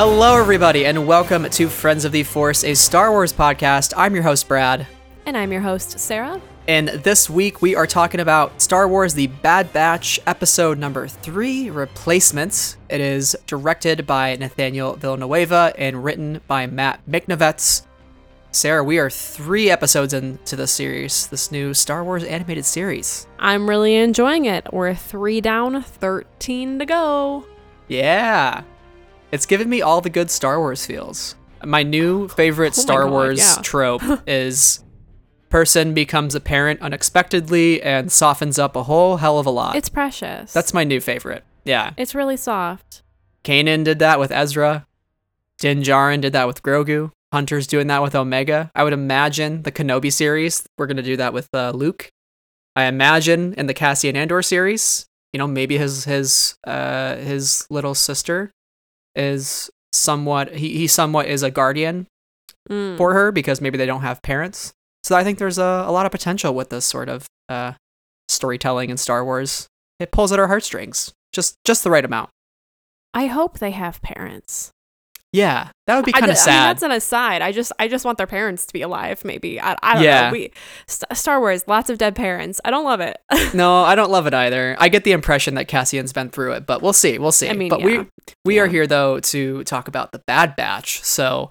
Hello, everybody, and welcome to Friends of the Force, a Star Wars podcast. I'm your host, Brad. And I'm your host, Sarah. And this week we are talking about Star Wars The Bad Batch, episode number three Replacements. It is directed by Nathaniel Villanueva and written by Matt Michnovetz. Sarah, we are three episodes into the series, this new Star Wars animated series. I'm really enjoying it. We're three down, 13 to go. Yeah. It's giving me all the good Star Wars feels. My new favorite Oh Star God, Wars yeah. trope is person becomes a parent unexpectedly and softens up a whole hell of a lot. It's precious. That's my new favorite. Yeah. It's really soft. Kanan did that with Ezra. Din Djarin did that with Grogu. Hunter's doing that with Omega. I would imagine the Kenobi series, we're going to do that with uh, Luke. I imagine in the Cassian Andor series, you know, maybe his his uh his little sister is somewhat he, he somewhat is a guardian Mm. for her because maybe they don't have parents. So I think there's a, a lot of potential with this sort of uh storytelling in Star Wars. It pulls at our heartstrings. Just just the right amount. I hope they have parents. Yeah, that would be kind of I mean, sad. that's an aside. I just, I just want their parents to be alive. Maybe I, I don't Yeah. know. We St- Star Wars, lots of dead parents. I don't love it. no, I don't love it either. I get the impression that Cassian's been through it, but we'll see. We'll see. I mean, but yeah. we we are here though to talk about the Bad Batch. So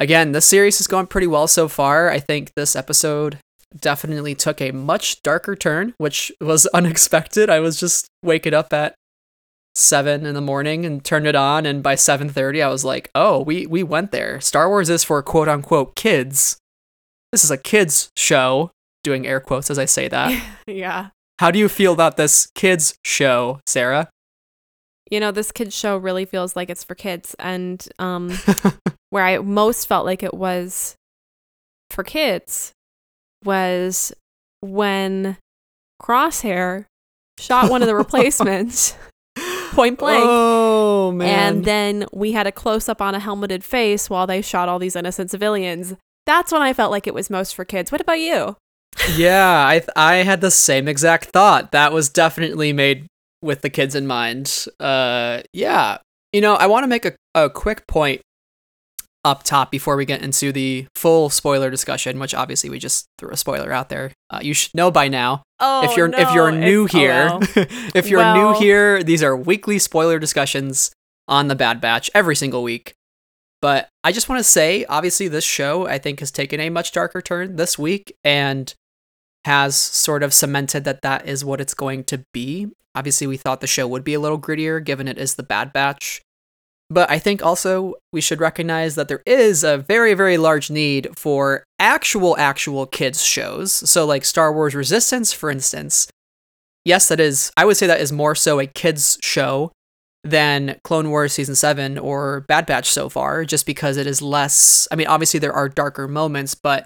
again, this series has gone pretty well so far. I think this episode definitely took a much darker turn, which was unexpected. I was just waking up at seven in the morning and turned it on, and by seven thirty, I was like, "Oh, we we went there." Star Wars is for quote unquote kids. This is a kids show. Doing air quotes as I say that. yeah. How do you feel about this kids show, Sarah? You know, this kids show really feels like it's for kids, and um, where I most felt like it was for kids was when Crosshair shot one of the replacements point blank. Oh man. And then we had a close up on a helmeted face while they shot all these innocent civilians. That's when I felt like it was most for kids. What about you? yeah, I th- I had the same exact thought. That was definitely made with the kids in mind. Uh yeah. You know, I want to make a, a quick point up top before we get into the full spoiler discussion, which obviously we just threw a spoiler out there. Uh, you should know by now. Oh, if you're if you're new here, if you're Well- new here, these are weekly spoiler discussions on the Bad Batch every single week. But I just want to say, obviously, this show I think has taken a much darker turn this week and has sort of cemented that that is what it's going to be. Obviously, we thought the show would be a little grittier, given it is the Bad Batch. But I think also we should recognize that there is a very, very large need for actual, actual kids' shows. So, like Star Wars Resistance, for instance. Yes, that is, I would say that is more so a kids' show than Clone Wars Season 7 or Bad Batch so far, just because it is less. I mean, obviously, there are darker moments, but.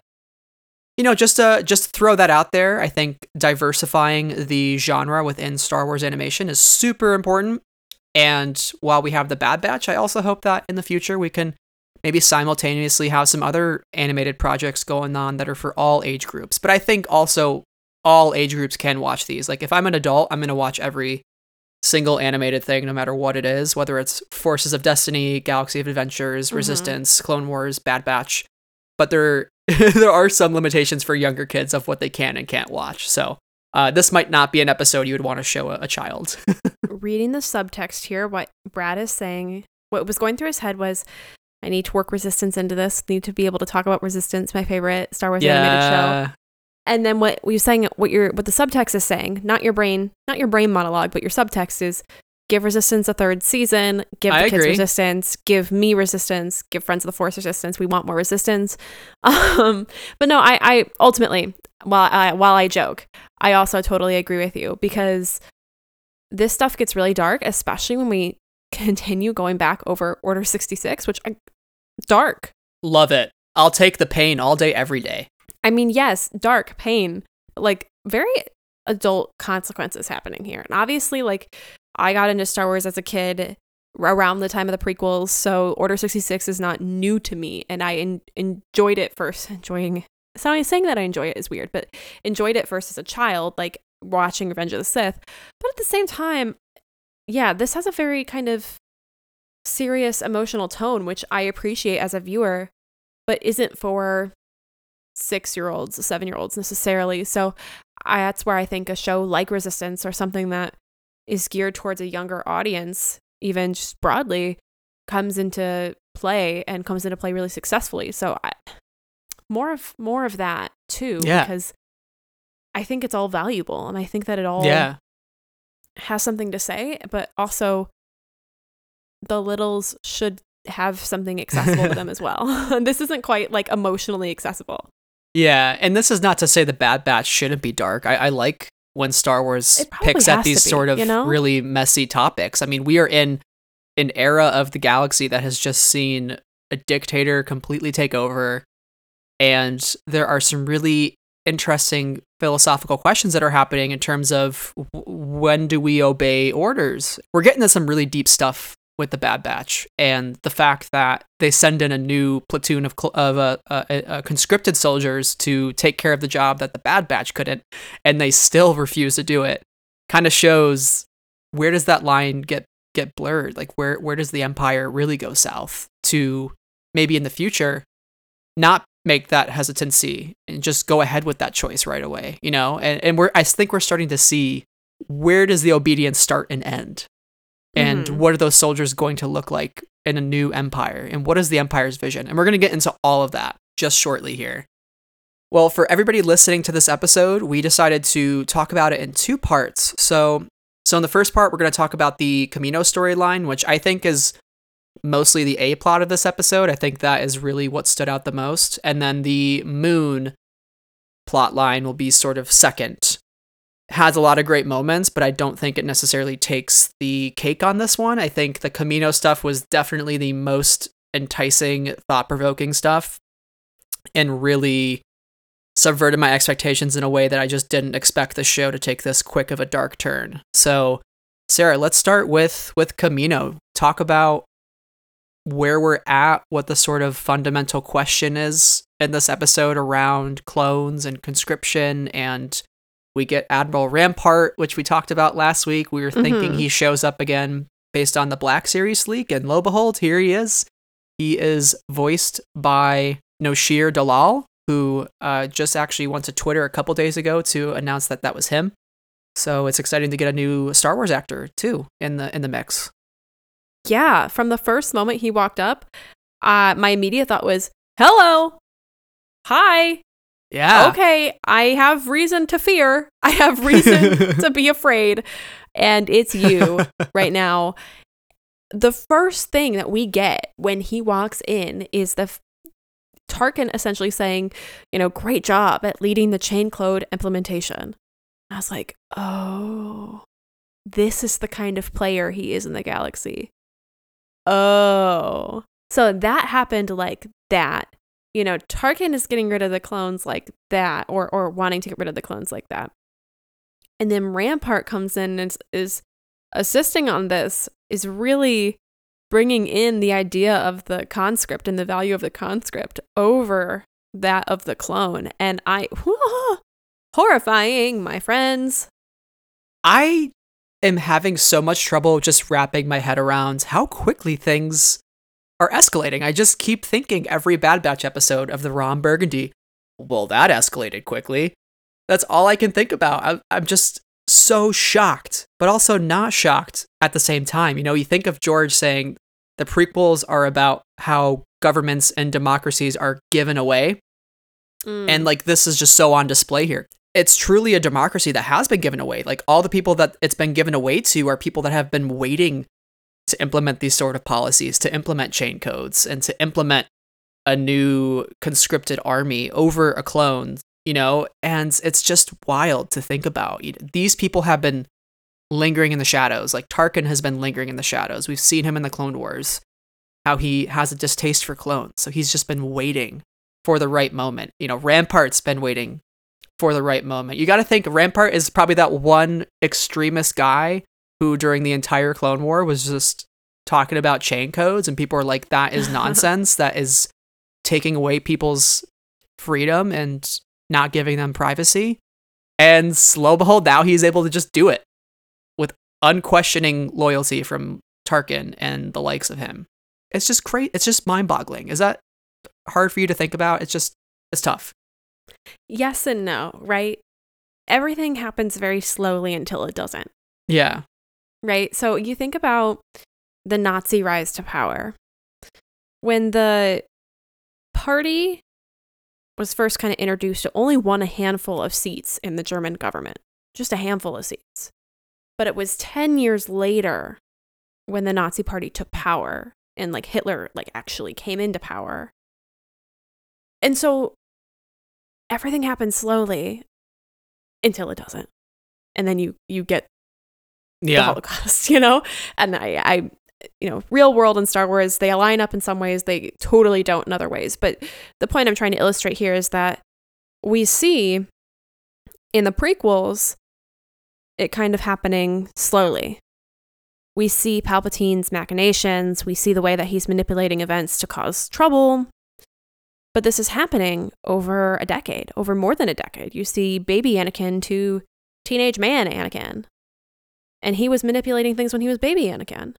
You know, just to just throw that out there, I think diversifying the genre within Star Wars animation is super important. And while we have the Bad Batch, I also hope that in the future we can maybe simultaneously have some other animated projects going on that are for all age groups. But I think also all age groups can watch these. Like if I'm an adult, I'm going to watch every single animated thing no matter what it is, whether it's Forces of Destiny, Galaxy of Adventures, Mhm. Resistance, Clone Wars, Bad Batch. But there there are some limitations for younger kids of what they can and can't watch. So, uh, this might not be an episode you would want to show a, a child. Reading the subtext here, what Brad is saying, what was going through his head was, I need to work resistance into this. Need to be able to talk about resistance, my favorite Star Wars animated show. And then what you're saying, what your what the subtext is saying, not your brain, not your brain monologue, but your subtext is give resistance a third season, give the I kids agree. resistance, give me resistance, give friends of the force resistance. We want more resistance. Um, but no, I, I ultimately, while I while I joke, I also totally agree with you because this stuff gets really dark, especially when we continue going back over Order sixty six, which I, dark. Love it. I'll take the pain all day, every day. I mean, yes, dark pain, like very adult consequences happening here. And obviously, like I got into Star Wars as a kid around the time of the prequels, so Order 66 is not new to me and I en- enjoyed it first enjoying so saying that I enjoy it is weird, but enjoyed it first as a child, like watching Revenge of the Sith. But at the same time, yeah, this has a very kind of serious emotional tone, which I appreciate as a viewer, but isn't for six year olds, seven year olds necessarily. So I, that's where I think a show like Resistance or something that is geared towards a younger audience, even just broadly, comes into play and comes into play really successfully. So I, more of more of that too, Yeah. because I think it's all valuable, and I think that it all Yeah. has something to say, but also the littles should have something accessible to them as well. this isn't quite like emotionally accessible. Yeah, and this is not to say the Bad Batch shouldn't be dark. I, I like when Star Wars picks at these be, sort of you know? really messy topics. I mean, we are in an era of the galaxy that has just seen a dictator completely take over, and there are some really interesting philosophical questions that are happening in terms of when do we obey orders. We're getting to some really deep stuff with the Bad Batch, and the fact that they send in a new platoon of of uh, uh, uh, conscripted soldiers to take care of the job that the Bad Batch couldn't, and they still refuse to do it, kind of shows where does that line get get blurred? Like where where does the Empire really go south to maybe in the future not make that hesitancy and just go ahead with that choice right away, you know? And and we're I think we're starting to see where does the obedience start and end? And Mhm. what are those soldiers going to look like in a new empire? And what is the empire's vision? And we're going to get into all of that just shortly here. Well, for everybody listening to this episode, we decided to talk about it in two parts. So, so in the first part, we're going to talk about the Kamino storyline, which I think is mostly the A plot of this episode. I think that is really what stood out the most. And then the Moon plot line will be sort of second. Has a lot of great moments, but I don't think it necessarily takes the cake on this one. I think the Kamino stuff was definitely the most enticing, thought provoking stuff and really subverted my expectations in a way that I just didn't expect the show to take this quick of a dark turn. So, Sarah, let's start with with Kamino. Talk about where we're at, what the sort of fundamental question is in this episode around clones and conscription and we get Admiral Rampart, which we talked about last week. We were thinking Mhm. he shows up again based on the Black Series leak, and lo and behold, here he is. He is voiced by Noshir Dalal, who uh, just actually went to Twitter a couple days ago to announce that that was him. So it's exciting to get a new Star Wars actor too in the in the mix. Yeah, from the first moment he walked up, uh, my immediate thought was, "Hello, hi, Yeah. okay, I have reason to fear. I have reason to be afraid, and it's you right now." The first thing that we get when he walks in is the f- Tarkin essentially saying, "You know, great job at leading the chain code implementation." I was like, "Oh, this is the kind of player he is in the galaxy." Oh. So that happened like that. You know, Tarkin is getting rid of the clones like that, or or wanting to get rid of the clones like that. And then Rampart comes in and is, is assisting on this, is really bringing in the idea of the conscript and the value of the conscript over that of the clone. And I, horrifying, my friends. I am having so much trouble just wrapping my head around how quickly things are escalating. I just keep thinking every Bad Batch episode of the Ron Burgundy, well, that escalated quickly. That's all I can think about. I'm just so shocked, but also not shocked at the same time. You know, you think of George saying the prequels are about how governments and democracies are given away Mm. and like this is just so on display here it's truly a democracy that has been given away. Like all the people that it's been given away to are people that have been waiting to implement these sort of policies to implement chain codes and to implement a new conscripted army over a clone you know? And it's just wild to think about. These people have been lingering in the shadows. Like tarkin has been lingering in the shadows. We've seen him in the clone wars how he has a distaste for clones. So he's just been waiting for the right moment. You know, Rampart's been waiting for the right moment. You got to think Rampart is probably that one extremist guy who, during the entire Clone War, was just talking about chain codes, and people are like, "That is nonsense. that is taking away people's freedom and not giving them privacy." And slow behold, now he's able to just do it with unquestioning loyalty from Tarkin and the likes of him. It's just great. It's just mind boggling. Is that hard for you to think about? It's just, it's tough. Yes and no, right? Everything happens very slowly until it doesn't, Yeah. right? So you think about the Nazi rise to power. When the party was first kind of introduced, it only won a handful of seats in the German government, just a handful of seats. But it was 10 years later when the Nazi party took power and like Hitler like actually came into power. And so everything happens slowly until it doesn't. And then you you get the Holocaust, you know? And I, I, you know, real world and Star Wars, they align up in some ways, they totally don't in other ways. But the point I'm trying to illustrate here is that we see in the prequels it kind of happening slowly. We see Palpatine's machinations, we see the way that he's manipulating events to cause trouble. But this is happening over a decade, over more than a decade. You see baby Anakin to teenage man Anakin and he was manipulating things when he was baby Anakin.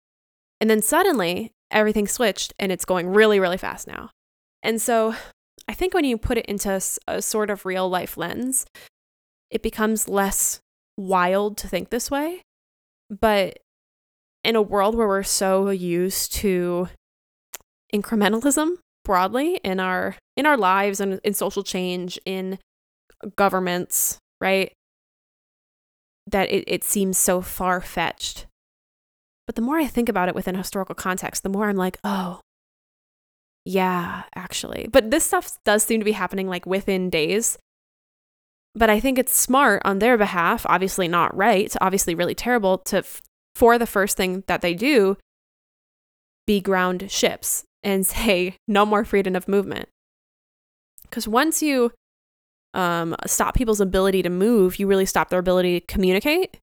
And then suddenly everything switched and it's going really, really fast now. And so I think when you put it into a sort of real life lens, it becomes less wild to think this way. But in a world where we're so used to incrementalism broadly in our in our lives and in social change in governments, right? that it, it seems so far fetched. But the more I think about it within historical context, the more I'm like, oh, yeah, actually. But this stuff does seem to be happening like within days. But I think it's smart on their behalf, obviously not right, obviously really terrible to, for the first thing that they do, be ground ships and say no more freedom of movement. Because once you um, stop people's ability to move, you really stop their ability to communicate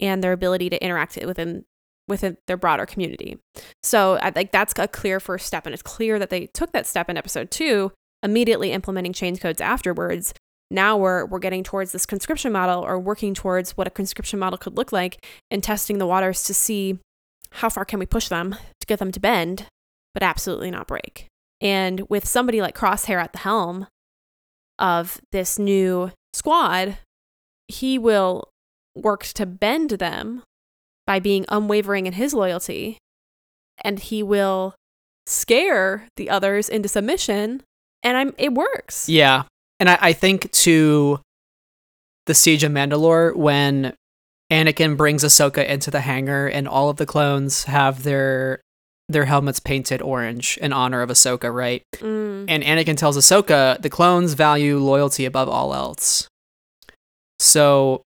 and their ability to interact within within their broader community. So I think that's a clear first step, and it's clear that they took that step in episode two, immediately implementing chain codes afterwards. Now we're we're getting towards this conscription model, or working towards what a conscription model could look like, and testing the waters to see how far can we push them to get them to bend, but absolutely not break. And with somebody like Crosshair at the helm, of this new squad, he will work to bend them by being unwavering in his loyalty, and he will scare the others into submission. And I'm it works. Yeah. And I, I think to the Siege of Mandalore, when Anakin brings Ahsoka into the hangar and all of the clones have their their helmets painted orange in honor of Ahsoka, right? Mm. And Anakin tells Ahsoka the clones value loyalty above all else. So,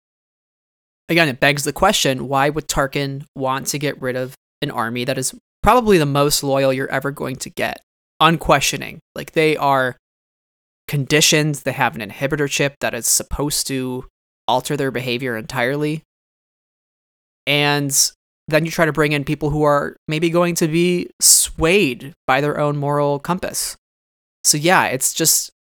again, it begs the question why would Tarkin want to get rid of an army that is probably the most loyal you're ever going to get? Unquestioning. Like, they are conditioned, they have an inhibitor chip that is supposed to alter their behavior entirely. And then you try to bring in people who are maybe going to be swayed by their own moral compass. So yeah, it's just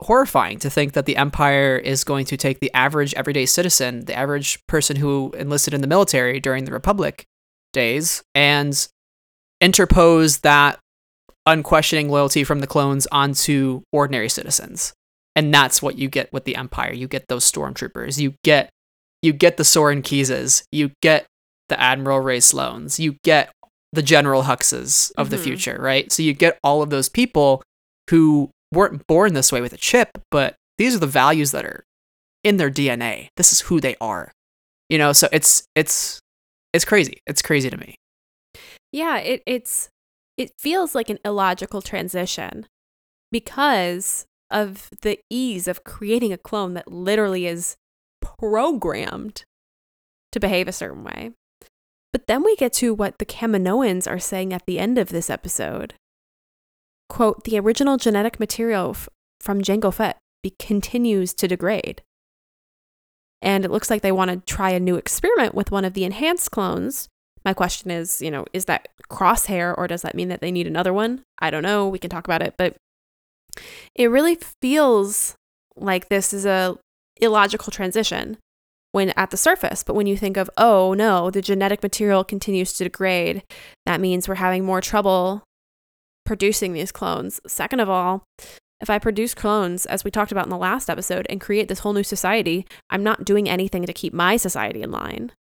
horrifying to think that the empire is going to take the average everyday citizen, the average person who enlisted in the military during the republic days and interpose that unquestioning loyalty from the clones onto ordinary citizens. And that's what you get with the empire. You get those stormtroopers. You get you get the Soren Keeses. You get the Admiral Rae Sloanes. You get the General Huxes of the Mhm. future, right? So you get all of those people who weren't born this way with a chip, but these are the values that are in their DNA. This is who they are. You know, so it's it's it's crazy. It's crazy to me. Yeah, it it's it feels like an illogical transition because of the ease of creating a clone that literally is programmed to behave a certain way. But then we get to what the Kaminoans are saying at the end of this episode. Quote, the original genetic material f- from Jango Fett be- continues to degrade. And it looks like they want to try a new experiment with one of the enhanced clones. My question is, you know, is that crosshair or does that mean that they need another one? I don't know. We can talk about it, but it really feels like this is a illogical transition when at the surface. But when you think of, oh no, the genetic material continues to degrade, that means we're having more trouble producing these clones. Second of all, if I produce clones, as we talked about in the last episode, and create this whole new society, I'm not doing anything to keep my society in line.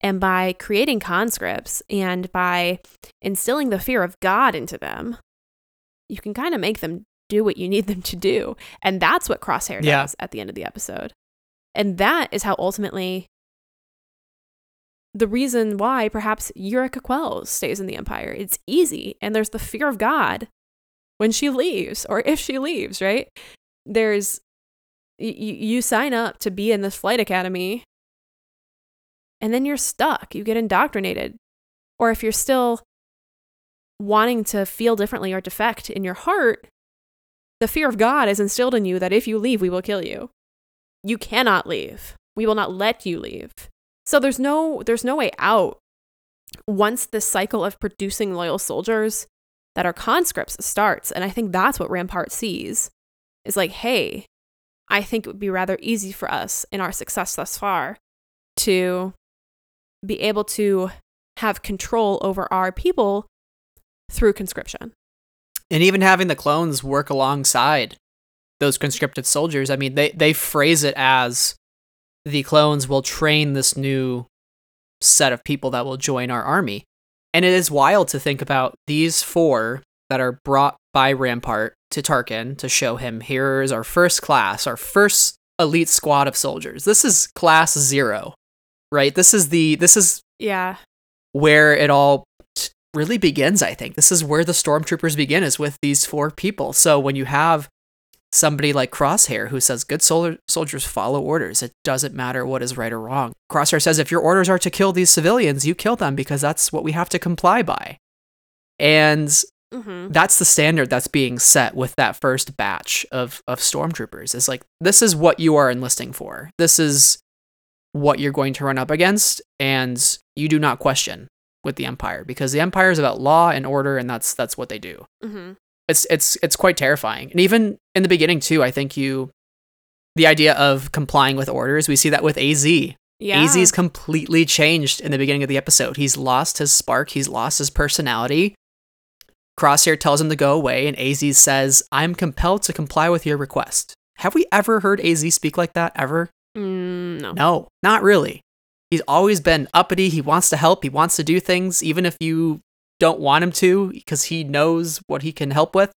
And by creating conscripts and by instilling the fear of God into them, you can kind of make them do what you need them to do. And that's what Crosshair does Yeah. at the end of the episode. And that is how ultimately the reason why perhaps Eureka Quells stays in the Empire. It's easy, and there's the fear of God when she leaves, or if she leaves, right? There's y- y- you sign up to be in this flight academy, and then you're stuck. You get indoctrinated, or if you're still wanting to feel differently or defect in your heart, the fear of God is instilled in you that if you leave, we will kill you. You cannot leave. We will not let you leave. So there's no there's no way out once this cycle of producing loyal soldiers that are conscripts starts. And I think that's what Rampart sees is like, hey, I think it would be rather easy for us in our success thus far to be able to have control over our people through conscription. and even having the clones work alongside those conscripted soldiers i mean they they phrase it as the clones will train this new set of people that will join our army. And it is wild to think about these four that are brought by rampart to tarkin to show him here is our first class our first elite squad of soldiers. This is class zero right? This is the this is Yeah. where it all really begins i think. This is where the stormtroopers begin is with these four people. So when you have somebody like crosshair who says good sol- soldiers follow orders. It doesn't matter what is right or wrong. Crosshair says if your orders are to kill these civilians you kill them because that's what we have to comply by. And Mm-hmm. that's the standard that's being set with that first batch of of stormtroopers. Is like this is what you are enlisting for. This is what you're going to run up against and you do not question with the empire because the empire is about law and order and that's that's what they do. Mm-hmm. It's it's it's quite terrifying and even in the beginning too i think you the idea of complying with orders we see that with az Yeah. AZ's completely changed in the beginning of the episode. He's lost his spark, he's lost his personality. Crosshair tells him to go away, and AZ says, I'm compelled to comply with your request. Have we ever heard AZ speak like that ever? Mm, no. No, not really. He's always been uppity. He wants to help. He wants to do things, even if you don't want him to, because he knows what he can help with,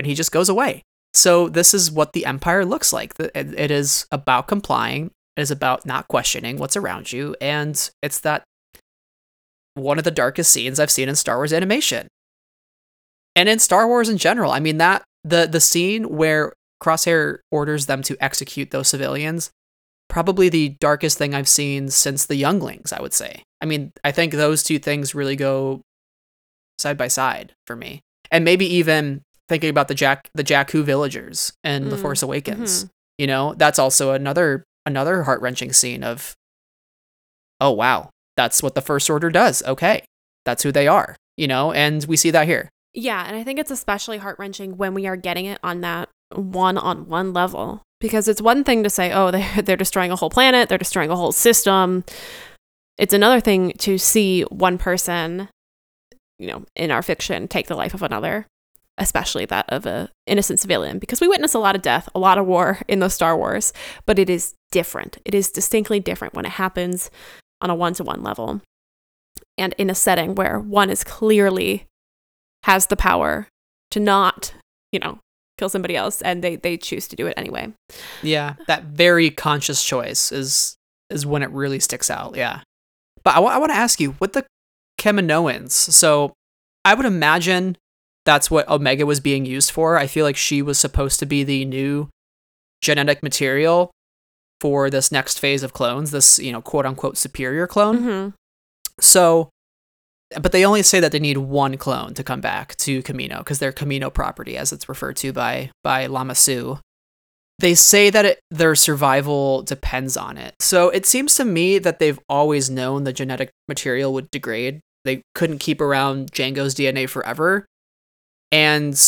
and he just goes away. So, this is what the Empire looks like. It is about complying, it is about not questioning what's around you, and it's that one of the darkest scenes I've seen in Star Wars animation. And in Star Wars in general. I mean, that the, the scene where Crosshair orders them to execute those civilians probably the darkest thing I've seen since the Younglings, I would say. I mean, I think those two things really go side by side for me. And maybe even thinking about the Jack the Jakku villagers and The Mm, Force Awakens. mhm. You know, that's also another another heart-wrenching scene of oh wow, that's what the first order does. Okay. That's who they are, you know, and we see that here. Yeah, and I think it's especially heart wrenching when we are getting it on that one on one level. Because it's one thing to say, oh, they're, they're destroying a whole planet, they're destroying a whole system. It's another thing to see one person, you know, in our fiction take the life of another, especially that of a innocent civilian. Because we witness a lot of death, a lot of war in those Star Wars, but it is different. It is distinctly different when it happens on a one to one level and in a setting where one is clearly has the power to not, you know, kill somebody else and they they choose to do it anyway. Yeah, that very conscious choice is is when it really sticks out. Yeah, but I want to ask you what the Kaminoans. So I would imagine that's what Omega was being used for. I feel like she was supposed to be the new genetic material for this next phase of clones. This you know quote unquote superior clone. Mm-hmm. So, but they only say that they need one clone to come back to Kamino because they're Kamino property, as it's referred to by by Lama Su. They say that it, their survival depends on it. So it seems to me that they've always known the genetic material would degrade. They couldn't keep around Jango's DNA forever, and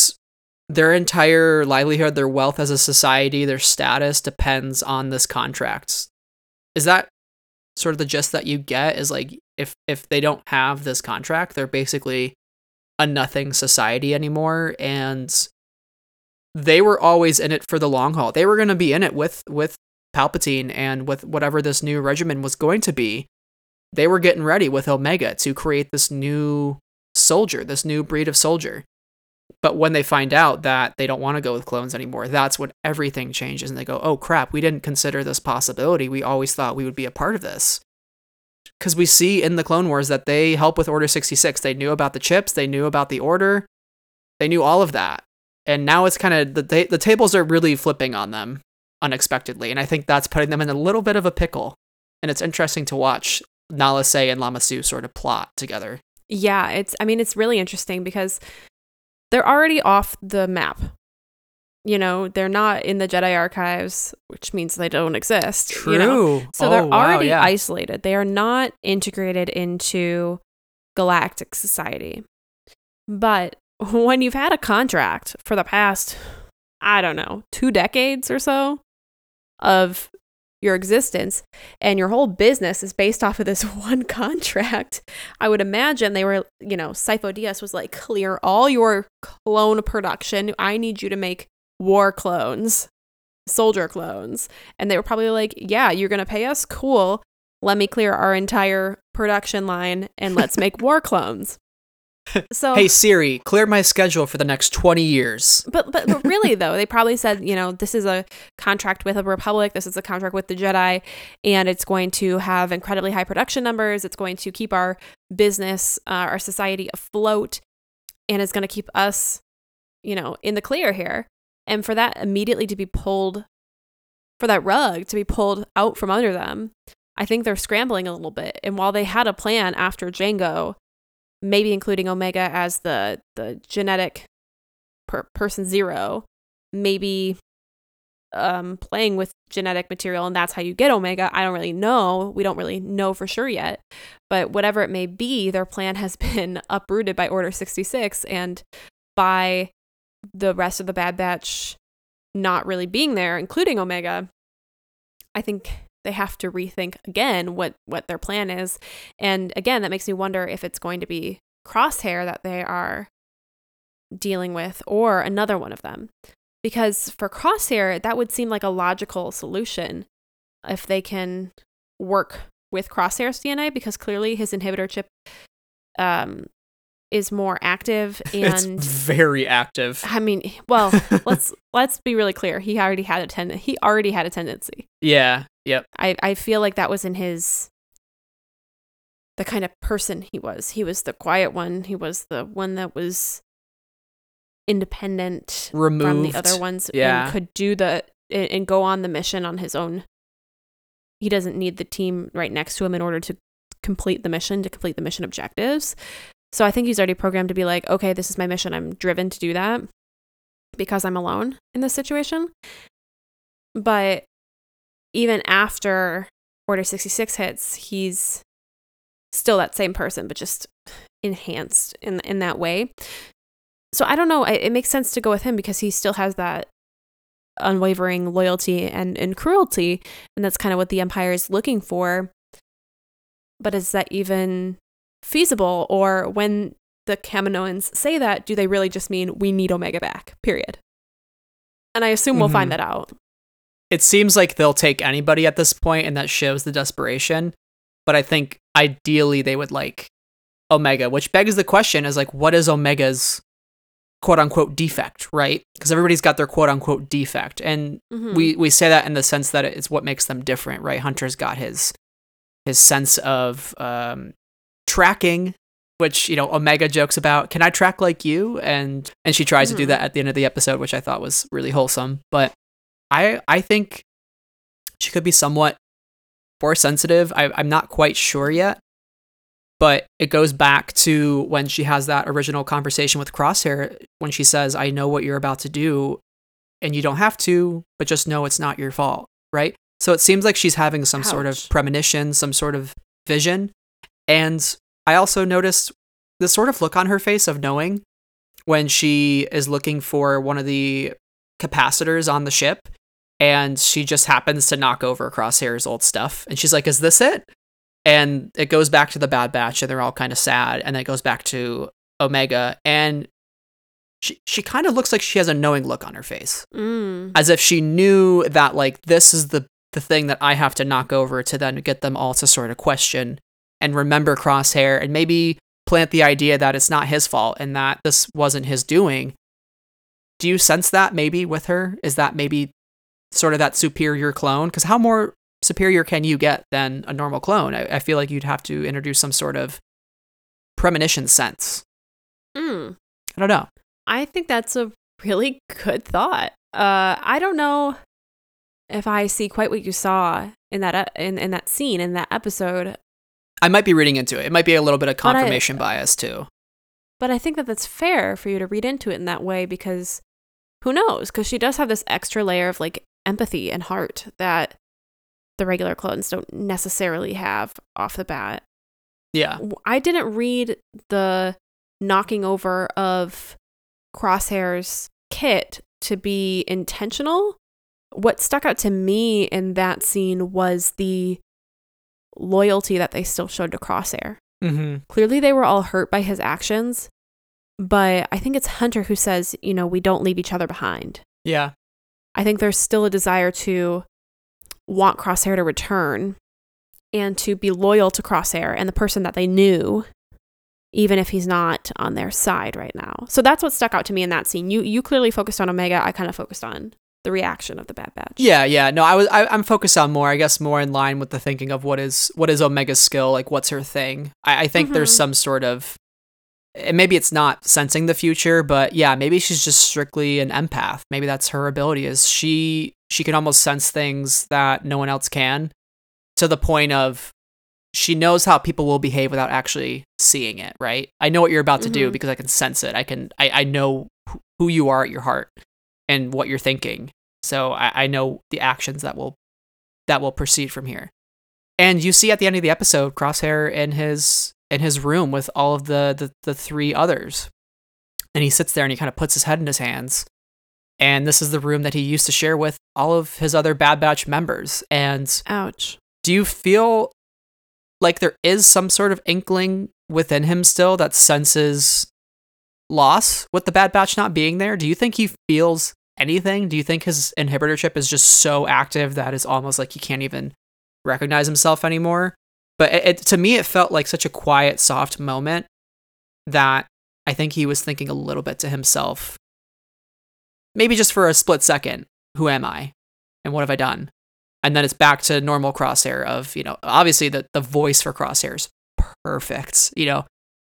their entire livelihood, their wealth as a society, their status depends on this contract is that sort of the gist that you get is like if if they don't have this contract, they're basically a nothing society anymore and they were always in it for the long haul. They were going to be in it with with Palpatine and with whatever this new regimen was going to be. They were getting ready with Omega to create this new soldier, this new breed of soldier. But when they find out that they don't want to go with clones anymore, that's when everything changes and they go, "Oh crap, we didn't consider this possibility. We always thought we would be a part of this." Cuz we see in the Clone Wars that they help with Order 66. They knew about the chips, they knew about the order. They knew all of that and now it's kind of the the tables are really flipping on them unexpectedly, and I think that's putting them in a little bit of a pickle. And it's interesting to watch Nala Se and Lama Su sort of plot together. Yeah, it's I mean it's really interesting because they're already off the map. You know, they're not in the Jedi archives, which means they don't exist. True. You know? So oh, they're wow, already yeah. isolated. They are not integrated into galactic society. But when you've had a contract for the past, I don't know, two decades or so of your existence and your whole business is based off of this one contract, I would imagine they were, you know, Sifo Dyas was like, clear all your clone production. I need you to make war clones, soldier clones. And they were probably like, yeah, you're going to pay us? Cool. Let me clear our entire production line and let's make war clones. So Hey Siri, clear my schedule for the next 20 years. But, but but really though, they probably said, you know, this is a contract with a republic, this is a contract with the Jedi, and it's going to have incredibly high production numbers. It's going to keep our business, uh, our society afloat, and it's going to keep us, you know, in the clear here. And for that immediately to be pulled, for that rug to be pulled out from under them, I think they're scrambling a little bit. And while they had a plan after Jango, maybe including Omega as the the genetic per- person zero, maybe um, playing with genetic material, and that's how you get Omega. I don't really know. We don't really know for sure yet. But whatever it may be, their plan has been uprooted by Order 66 and by the rest of the Bad Batch not really being there, including Omega. I think they have to rethink again what what their plan is. And again, that makes me wonder if it's going to be Crosshair that they are dealing with or another one of them. Because for Crosshair, that would seem like a logical solution if they can work with Crosshair's DNA because clearly his inhibitor chip um, is more active It's and very active. I mean, well, let's let's be really clear. He already had a ten- he already had a tendency. Yeah. Yep. I, I feel like that was in his the kind of person he was. He was the quiet one. He was the one that was independent Removed. from the other ones Yeah. and could do the and and go on the mission on his own. He doesn't need the team right next to him in order to complete the mission, to complete the mission objectives. So I think he's already programmed to be like, okay, this is my mission. I'm driven to do that because I'm alone in this situation. But even after Order 66 hits, he's still that same person, but just enhanced in in that way. So I don't know. It, it makes sense to go with him because he still has that unwavering loyalty and, and cruelty, and that's kind of what the Empire is looking for. But is that even feasible? Or when the Kaminoans say that, do they really just mean we need Omega back? Period. And I assume we'll find Mhm. that out. It seems like they'll take anybody at this point, and that shows the desperation. But I think ideally they would like Omega, which begs the question: is like, what is Omega's quote unquote defect, right? Because everybody's got their quote unquote defect, and Mhm. we we say that in the sense that it's what makes them different, right? Hunter's got his his sense of um, tracking, which you know Omega jokes about. Can I track like you? And and she tries to do Mhm. that at the end of the episode, which I thought was really wholesome. But I I think she could be somewhat force sensitive. I, I'm not quite sure yet. But it goes back to when she has that original conversation with Crosshair when she says, I know what you're about to do, and you don't have to, but just know it's not your fault, right? So it seems like she's having some sort of premonition, some sort of vision. And I also noticed the sort of look on her face of knowing when she is looking for one of the capacitors on the ship and she just happens to knock over Crosshair's old stuff. And she's like, Is this it? And it goes back to the Bad Batch, and they're all kind of sad. And then it goes back to Omega, and she, she kind of looks like she has a knowing look on her face, Mm. as if she knew that, like, this is the, the thing that I have to knock over to then get them all to sort of question and remember Crosshair and maybe plant the idea that it's not his fault and that this wasn't his doing. Do you sense that maybe with her? Is that maybe sort of that superior clone? Because how more superior can you get than a normal clone? I, I feel like you'd have to introduce some sort of premonition sense. Mm. I don't know. I think that's a really good thought. Uh, I don't know if I see quite what you saw in that e- in in that scene in that episode, I might be reading into it. It might be a little bit of But I- confirmation bias too. but I think that that's fair for you to read into it in that way because who knows? Because she does have this extra layer of like empathy and heart that the regular clones don't necessarily have off the bat. Yeah. I didn't read the knocking over of Crosshair's kit to be intentional. What stuck out to me in that scene was the loyalty that they still showed to Crosshair. Mm-hmm. Clearly, they were all hurt by his actions, but I think it's Hunter who says, you know, we don't leave each other behind. Yeah. I think there's still a desire to want Crosshair to return and to be loyal to Crosshair and the person that they knew, even if he's not on their side right now. So that's what stuck out to me in that scene. You you clearly focused on Omega. I kind of focused on the reaction of the Bad Batch. Yeah, yeah. No, I was I, I'm focused on more, I guess, more in line with the thinking of what is what is Omega's skill, like what's her thing. I, I think there's Mhm. some sort of and maybe it's not sensing the future, but yeah, maybe she's just strictly an empath. Maybe that's her ability is she she can almost sense things that no one else can to the point of she knows how people will behave without actually seeing it, right? I know what you're about to do Mhm. because I can sense it. I can I, I know who- who you are at your heart and what you're thinking. So I, I know the actions that will that will proceed from here. And you see at the end of the episode, Crosshair in his in his room with all of the the, the three others. And he sits there and he kind of puts his head in his hands. And this is the room that he used to share with all of his other Bad Batch members. And Ouch. do you feel like there is some sort of inkling within him still that senses loss with the Bad Batch not being there? Do you think he feels anything? Do you think his inhibitor chip is just so active that it's almost like he can't even recognize himself anymore? But it, it, to me, it felt like such a quiet, soft moment that I think he was thinking a little bit to himself. Maybe just for a split second, who am I? And what have I done? and then it's back to normal crosshair of you know obviously the, the voice for crosshairs perfect you know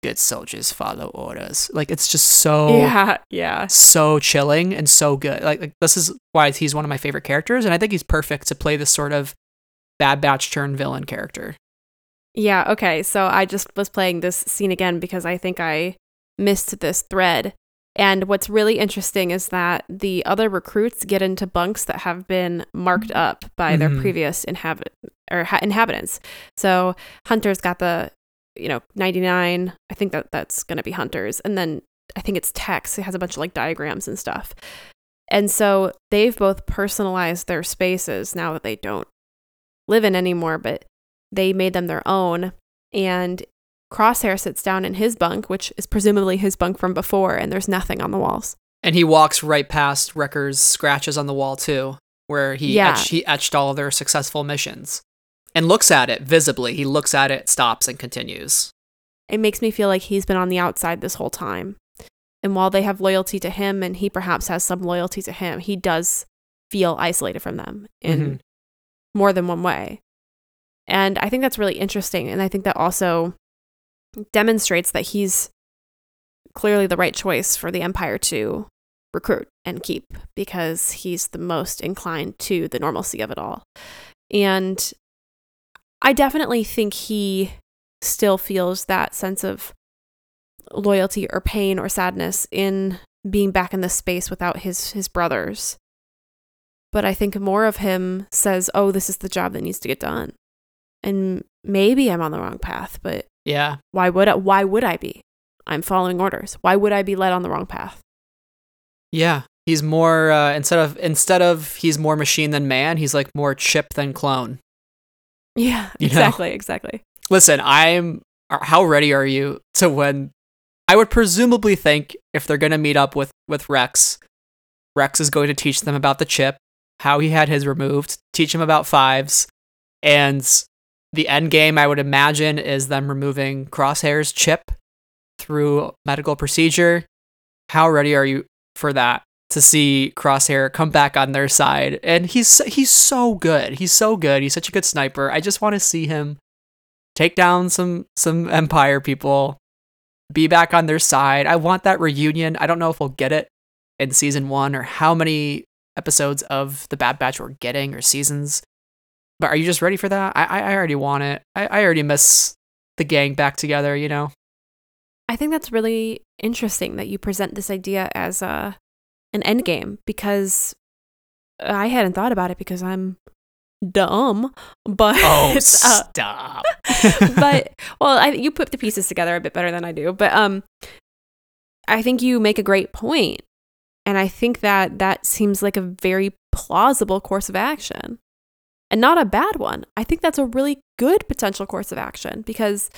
good soldiers follow orders like it's just so Yeah, yeah. so chilling and so good like, like this is why he's one of my favorite characters and i think he's perfect to play this sort of bad batch turn villain character Yeah, okay. So I just was playing this scene again because I think I missed this thread. And what's really interesting is that the other recruits get into bunks that have been marked up by their Mhm. previous inhabit or ha- inhabitants. So Hunter's got the, you know, 99. I think that that's going to be Hunter's. And then I think it's Tech's. It has a bunch of like diagrams and stuff. And so they've both personalized their spaces now that they don't live in anymore, but they made them their own. And Crosshair sits down in his bunk, which is presumably his bunk from before, and there's nothing on the walls. and he walks right past wrecker's scratches on the wall too where he Yeah. etched, he etched all their successful missions and looks at it visibly he looks at it stops and continues It makes me feel like he's been on the outside this whole time. And while they have loyalty to him and he perhaps has some loyalty to him, he does feel isolated from them in Mhm. more than one way. And I think that's really interesting. And I think that also demonstrates that he's clearly the right choice for the Empire to recruit and keep because he's the most inclined to the normalcy of it all. And I definitely think he still feels that sense of loyalty or pain or sadness in being back in this space without his his brothers. But I think more of him says, "Oh, this is the job that needs to get done." And maybe I'm on the wrong path, but yeah why would I, why would I be? I'm following orders. Why would I be led on the wrong path? Yeah. He's more uh, instead of instead of he's more machine than man. He's like more chip than clone. Yeah, You know? exactly, exactly. Listen, I'm. How ready are you to when? I would presumably think if they're gonna meet up with with Rex, Rex is going to teach them about the chip, how he had his removed, teach him about fives, and the end game I would imagine is them removing Crosshair's chip through medical procedure. How ready are you for that? To see Crosshair come back on their side, and he's he's so good. He's so good. He's such a good sniper. I just want to see him take down some some Empire people, be back on their side. I want that reunion. I don't know if we'll get it in season one or how many episodes of the Bad Batch we're getting or seasons. But are you just ready for that? I I, I already want it. I, I already miss the gang back together. You know. I think that's really interesting that you present this idea as a an end game because I hadn't thought about it because I'm dumb, but Oh, uh, stop. but well, I, you put the pieces together a bit better than I do. But um, I think you make a great point, and I think that that seems like a very plausible course of action, and not a bad one. I think that's a really good potential course of action because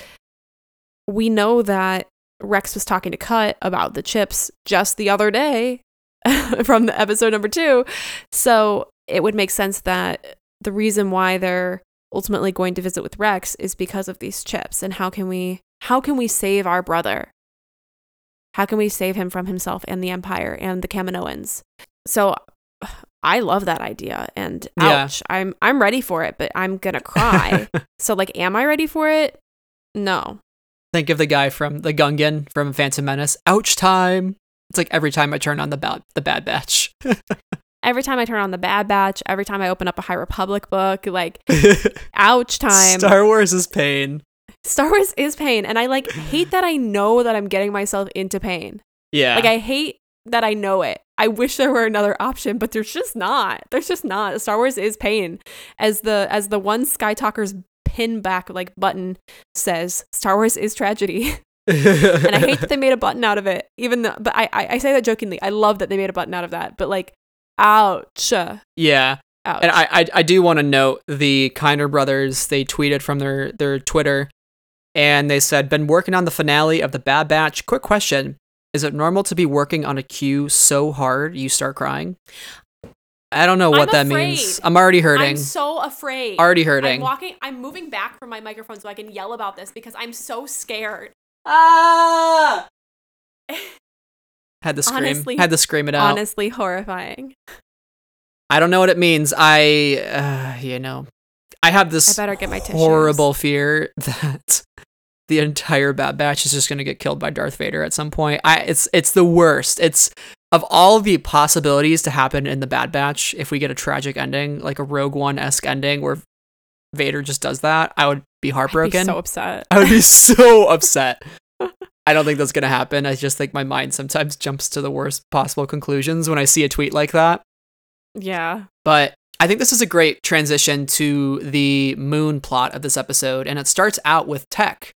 we know that Rex was talking to Cut about the chips just the other day from the episode number two, so it would make sense that the reason why they're ultimately going to visit with Rex is because of these chips and how can we how can we save our brother? How can we save him from himself and the Empire and the Kaminoans? So I love that idea and Yeah. ouch, I'm I'm ready for it, but I'm gonna cry. so like am I ready for it? No. Think of the guy from the Gungan from Phantom Menace. Ouch time. It's like every time I turn on the bad the Bad Batch. Every time I turn on the Bad Batch, every time I open up a High Republic book, like ouch time. Star Wars is pain. Star Wars is pain, and I like hate that I know that I'm getting myself into pain. Yeah. Like I hate that I know it. I wish there were another option, but there's just not. There's just not. Star Wars is pain. As the as the one Sky Talker's pin back like button says, Star Wars is tragedy. and I hate that they made a button out of it. Even though but I, I I say that jokingly. I love that they made a button out of that. But like ouch. yeah. Ouch. And I I, I do want to note the Kiner brothers. They tweeted from their their Twitter, and they said, "Been working on the finale of the Bad Batch. Quick question: Is it normal to be working on a cue so hard you start crying?" I don't know what I'm that means. I'm already hurting. I'm so afraid. already hurting. I'm walking I'm moving back from my microphone so I can yell about this because I'm so scared. ah! Had to scream. Honestly- Had to scream it out. Honestly horrifying. I don't know what it means. I, uh, you know, I have I this better get my tissues. horrible fear that the entire Bad Batch is just going to get killed by Darth Vader at some point. I, it's it's the worst. It's of all the possibilities to happen in the Bad Batch. If we get a tragic ending, like a Rogue One esque ending where Vader just does that, I would be I'd be heartbroken. so upset. I would be so upset. I don't think that's going to happen. I just think my mind sometimes jumps to the worst possible conclusions when I see a tweet like that. Yeah. But I think this is a great transition to the moon plot of this episode. And it starts out with Tech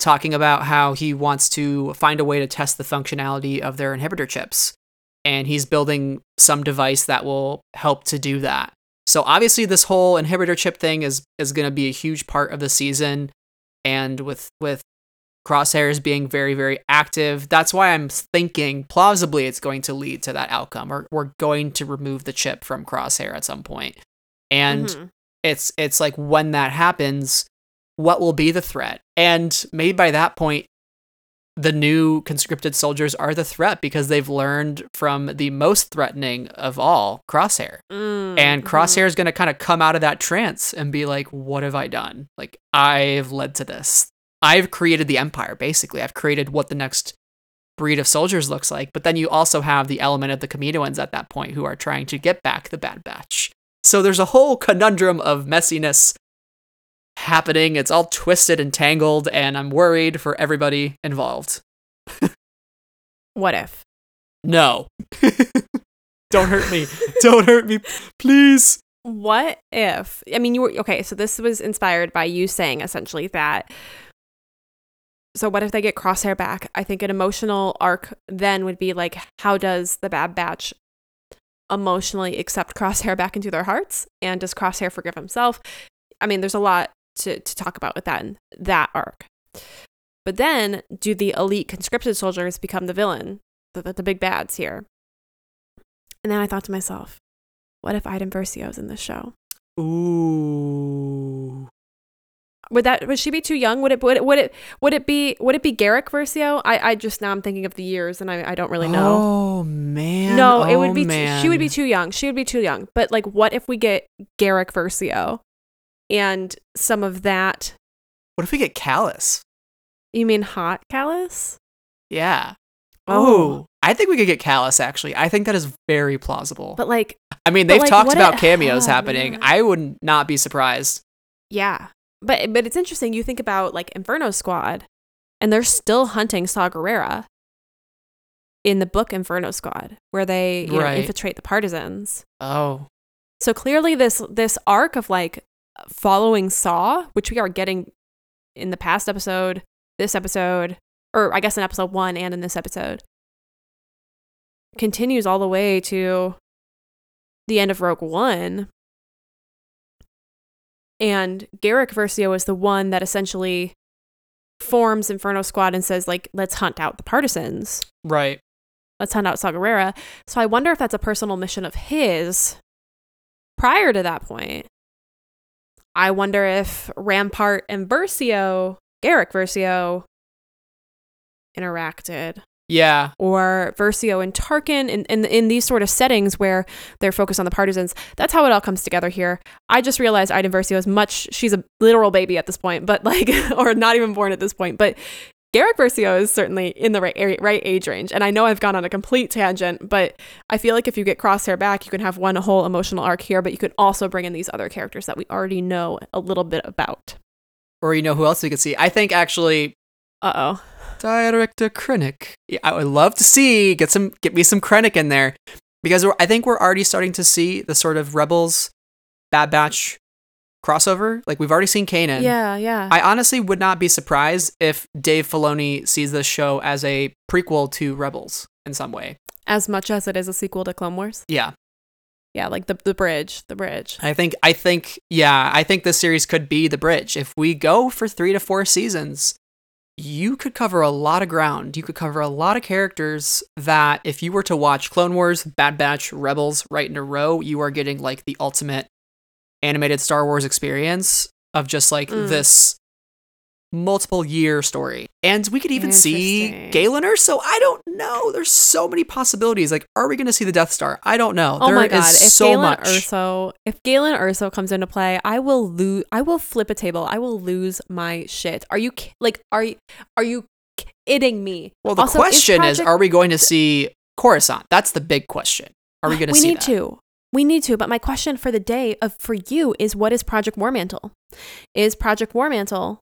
talking about how he wants to find a way to test the functionality of their inhibitor chips. And he's building some device that will help to do that. So obviously this whole inhibitor chip thing is is going to be a huge part of the season and with with crosshairs being very very active that's why i'm thinking plausibly it's going to lead to that outcome or we're going to remove the chip from crosshair at some point and Mhm. it's it's like when that happens what will be the threat. And maybe by that point the new conscripted soldiers are the threat because they've learned from the most threatening of all crosshair. Mm, and mhm. crosshair is going to kind of come out of that trance and be like what have i done? Like i've led to this. I've created the empire basically. I've created what the next breed of soldiers looks like. But then you also have the element of the Kaminoans at that point who are trying to get back the bad batch. So there's a whole conundrum of messiness happening it's all twisted and tangled and i'm worried for everybody involved What if? no don't hurt me don't hurt me please What if? I mean, you were okay. So this was inspired by you saying essentially that. So what if they get Crosshair back? I think an emotional arc then would be like, how does the Bad Batch emotionally accept Crosshair back into their hearts? And does Crosshair forgive himself? I mean, there's a lot to, to talk about with that in that arc. But then, do the elite conscripted soldiers become the villain, the, the, the big bads here? And then I thought to myself, what if Iden Versio's in this show? Ooh. Would that would she be too young? Would it would it would it would it be would it be Garrick Versio? I I just now I'm thinking of the years and I I don't really know. Oh man. no, it Oh, would be too, she would be too young. She would be too young. But like what if we get Garrick Versio and some of that What if we get Kallus? you mean hot Kallus? Yeah. Oh. Oh. I think we could get Kallus actually. I think that is very plausible. But like I mean, they've like, talked about it- cameos oh, happening. man. I would not be surprised. yeah. But but it's interesting you think about like Inferno Squad and they're still hunting Saw Gerrera in the book Inferno Squad where they you know, infiltrate the partisans. Oh. So clearly this this arc of like following Saw, which we are getting in the past episode, this episode, or I guess in episode 1 and in this episode, continues all the way to the end of Rogue One. And Garrick Versio is the one that essentially forms Inferno Squad and says like let's hunt out the partisans Right. let's hunt out Saw Gerrera. So I wonder if that's a personal mission of his prior to that point. I wonder if Rampart and Versio, Garrick Versio, interacted. Yeah. Or Versio and Tarkin in, in, in these sort of settings where they're focused on the partisans. That's how it all comes together here. I just realized Iden Versio is much, she's a literal baby at this point, but like, or not even born at this point. But Garrick Versio is certainly in the right area, right age range. And I know I've gone on a complete tangent, but I feel like if you get Crosshair back, you can have one whole emotional arc here, but you could also bring in these other characters that we already know a little bit about. Or you know who else we could see? I think actually Uh oh. Director Krennic. Yeah, I would love to see get some get me some Krennic in there because we're, I think we're already starting to see the sort of Rebels Bad Batch crossover. Like we've already seen Kanan. Yeah, yeah. I honestly would not be surprised if Dave Filoni sees this show as a prequel to Rebels in some way. as much as it is a sequel to Clone Wars. Yeah, Yeah, like the the bridge, the bridge. I think I think yeah, I think this series could be the bridge. If we go for 3 to 4 seasons, you could cover a lot of ground. You could cover a lot of characters that if you were to watch Clone Wars, Bad Batch, Rebels right in a row, you are getting like the ultimate animated Star Wars experience of just like Mm. this multiple year story. And we could even see. Galen Erso. I don't know. There's so many possibilities. Like, are we going to see the Death Star? I don't know. Oh There my is god! If so Galen much. Erso, if Galen Erso comes into play, I will lose. I will flip a table. I will lose my shit. Are you like? Are you? Are you kidding me? Well, the Also, question is, Project- are we going to see Coruscant? That's the big question. Are we going to we see We need that? to. We need to. But my question for the day of for you is, what is Project War Mantle? Is Project War Mantle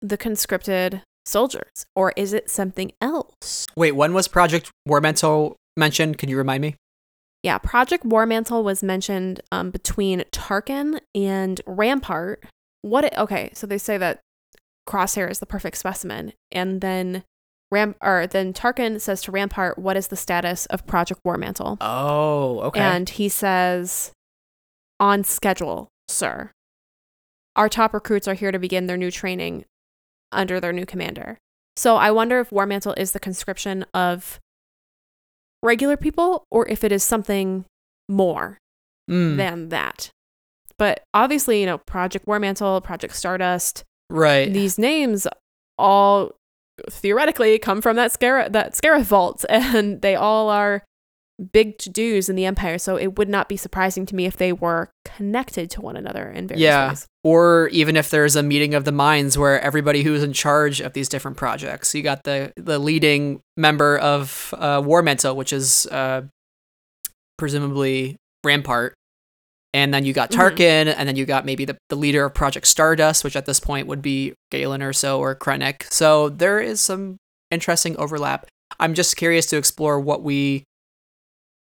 the conscripted soldiers, or is it something else? Wait, when was Project War Mantle mentioned? Can you remind me? Yeah, Project War Mantle was mentioned um, between Tarkin and Rampart. What? It, okay, so they say that Crosshair is the perfect specimen, and then Ram or then Tarkin says to Rampart, "What is the status of Project War Mantle?" Oh, okay. And he says, "On schedule, sir. Our top recruits are here to begin their new training under their new commander." So I wonder if War Mantle is the conscription of regular people or if it is something more Mm, than that. But obviously, you know, Project War Mantle, Project Stardust, right. these names all theoretically come from that Scarif that Scarif vault, and they all are big to dos in the Empire. So it would not be surprising to me if they were connected to one another in various Yeah. ways. or even if there's a meeting of the minds where everybody who's in charge of these different projects, you got the the leading member of uh, War Mantle, which is uh, presumably Rampart, and then you got Mhm. Tarkin, and then you got maybe the, the leader of Project Stardust, which at this point would be Galen Erso or Krennic. So there is some interesting overlap. I'm just curious to explore what we.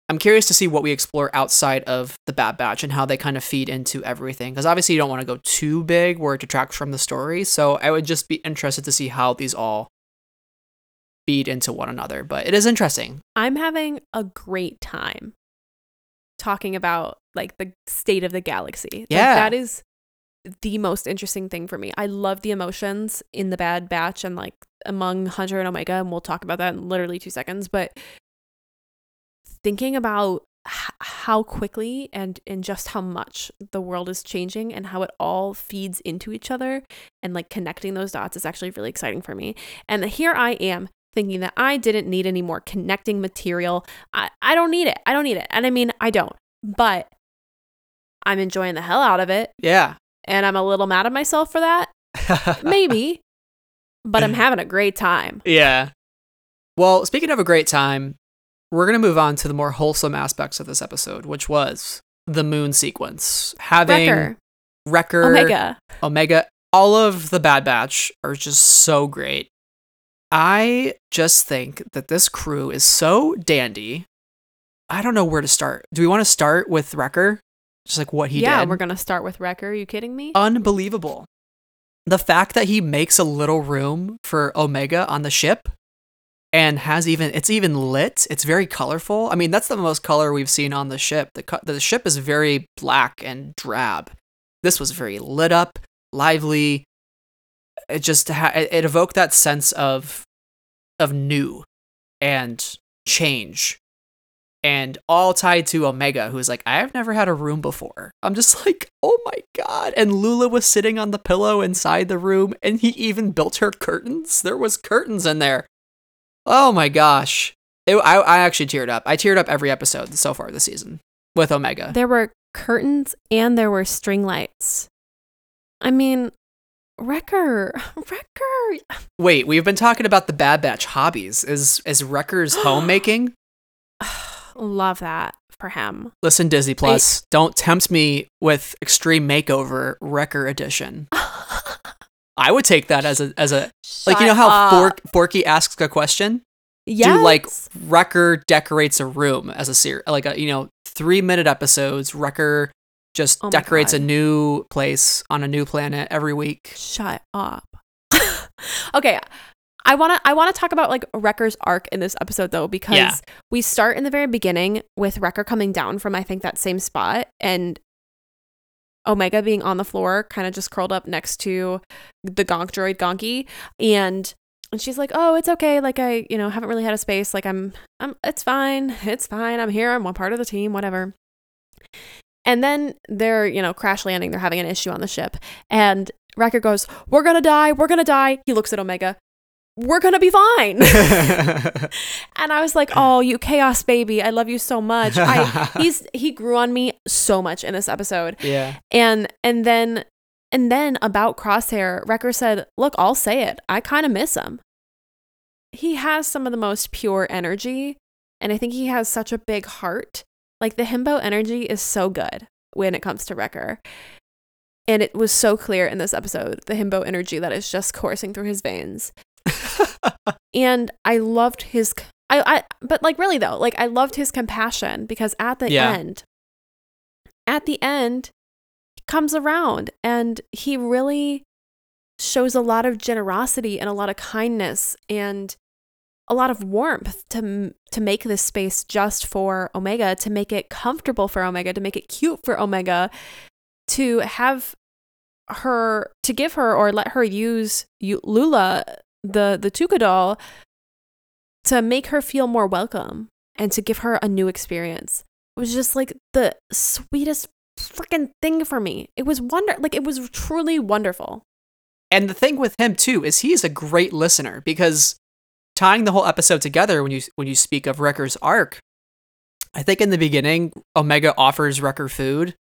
I'm curious to see what we explore outside of the Bad Batch and how they kind of feed into everything. Because obviously you don't want to go too big where it detracts from the story. So I would just be interested to see how these all feed into one another. But it is interesting. I'm having a great time talking about like the state of the galaxy. Like, Yeah. that is the most interesting thing for me. I love the emotions in the Bad Batch and like among Hunter and Omega, and we'll talk about that in literally two seconds. But thinking about h- how quickly and and just how much the world is changing and how it all feeds into each other and like connecting those dots is actually really exciting for me. And here I am thinking that I didn't need any more connecting material. I, I don't need it. I don't need it. And I mean, I don't. But I'm enjoying the hell out of it. Yeah. And I'm a little mad at myself for that. Maybe. but I'm having a great time. yeah. Well, speaking of a great time, we're going to move on to the more wholesome aspects of this episode, which was the moon sequence. Having Wrecker, Wrecker, Omega. Omega, all of the Bad Batch are just so great. I just think that this crew is so dandy. I don't know where to start. Do we want to start with Wrecker? Just like what he yeah, did? we're going to start with Wrecker. Are you kidding me? Unbelievable. The fact that he makes a little room for Omega on the ship and has even it's even lit. It's very colorful. I mean, that's the most color we've seen on the ship. The co- the ship is very black and drab. This was very lit up, lively. It just ha- it evoked that sense of of new and change and all tied to Omega, who's like, I've never had a room before. I'm just like, oh my god. And Lula was sitting on the pillow inside the room, and he even built her curtains. There was curtains in there. Oh my gosh. It, I, I actually teared up. I teared up every episode so far this season with Omega. There were curtains and there were string lights. I mean, Wrecker, Wrecker. Wait, we've been talking about the Bad Batch hobbies. Is is Wrecker's homemaking? Love that for him. Listen, Disney Plus, don't tempt me with Extreme Makeover Wrecker Edition. I would take that as a as a like you know how. Fork, Forky asks a question. yes. Do like Wrecker decorates a room as a series, like a you know three minute episodes. Wrecker just Oh decorates a new place on a new planet every week. Shut up. okay. I want to I want to talk about like Wrecker's arc in this episode though because Yeah. we start in the very beginning with Wrecker coming down from I think that same spot and Omega being on the floor kind of just curled up next to the gonk droid Gonky and and she's like, "Oh, it's okay. Like I, you know, haven't really had a space. Like I'm I'm it's fine. It's fine. I'm here. I'm one part of the team, whatever." And then they're, you know, crash landing. They're having an issue on the ship. And Wrecker goes, We're going to die. We're going to die. He looks at Omega. We're to be fine. and I was like, Oh, you chaos baby. I love you so much. I, he's, he grew on me so much in this episode. yeah. And, and then, and then about Crosshair, Wrecker said, Look, I'll say it. I kind of miss him. He has some of the most pure energy. And I think he has such a big heart. Like the himbo energy is so good when it comes to Wrecker. And it was so clear in this episode, the himbo energy that is just coursing through his veins. And I loved his I, I but like really though, like I loved his compassion because at the Yeah. end at the end he comes around and he really shows a lot of generosity and a lot of kindness and a lot of warmth to to make this space just for Omega, to make it comfortable for Omega, to make it cute for Omega, to have her to give her or let her use Lula the the Tooka doll to make her feel more welcome and to give her a new experience. It was just like the sweetest freaking thing for me. It was wonder like it was truly wonderful. And the thing with him too is he's a great listener because tying the whole episode together when you when you speak of Wrecker's arc, I think in the beginning Omega offers Wrecker food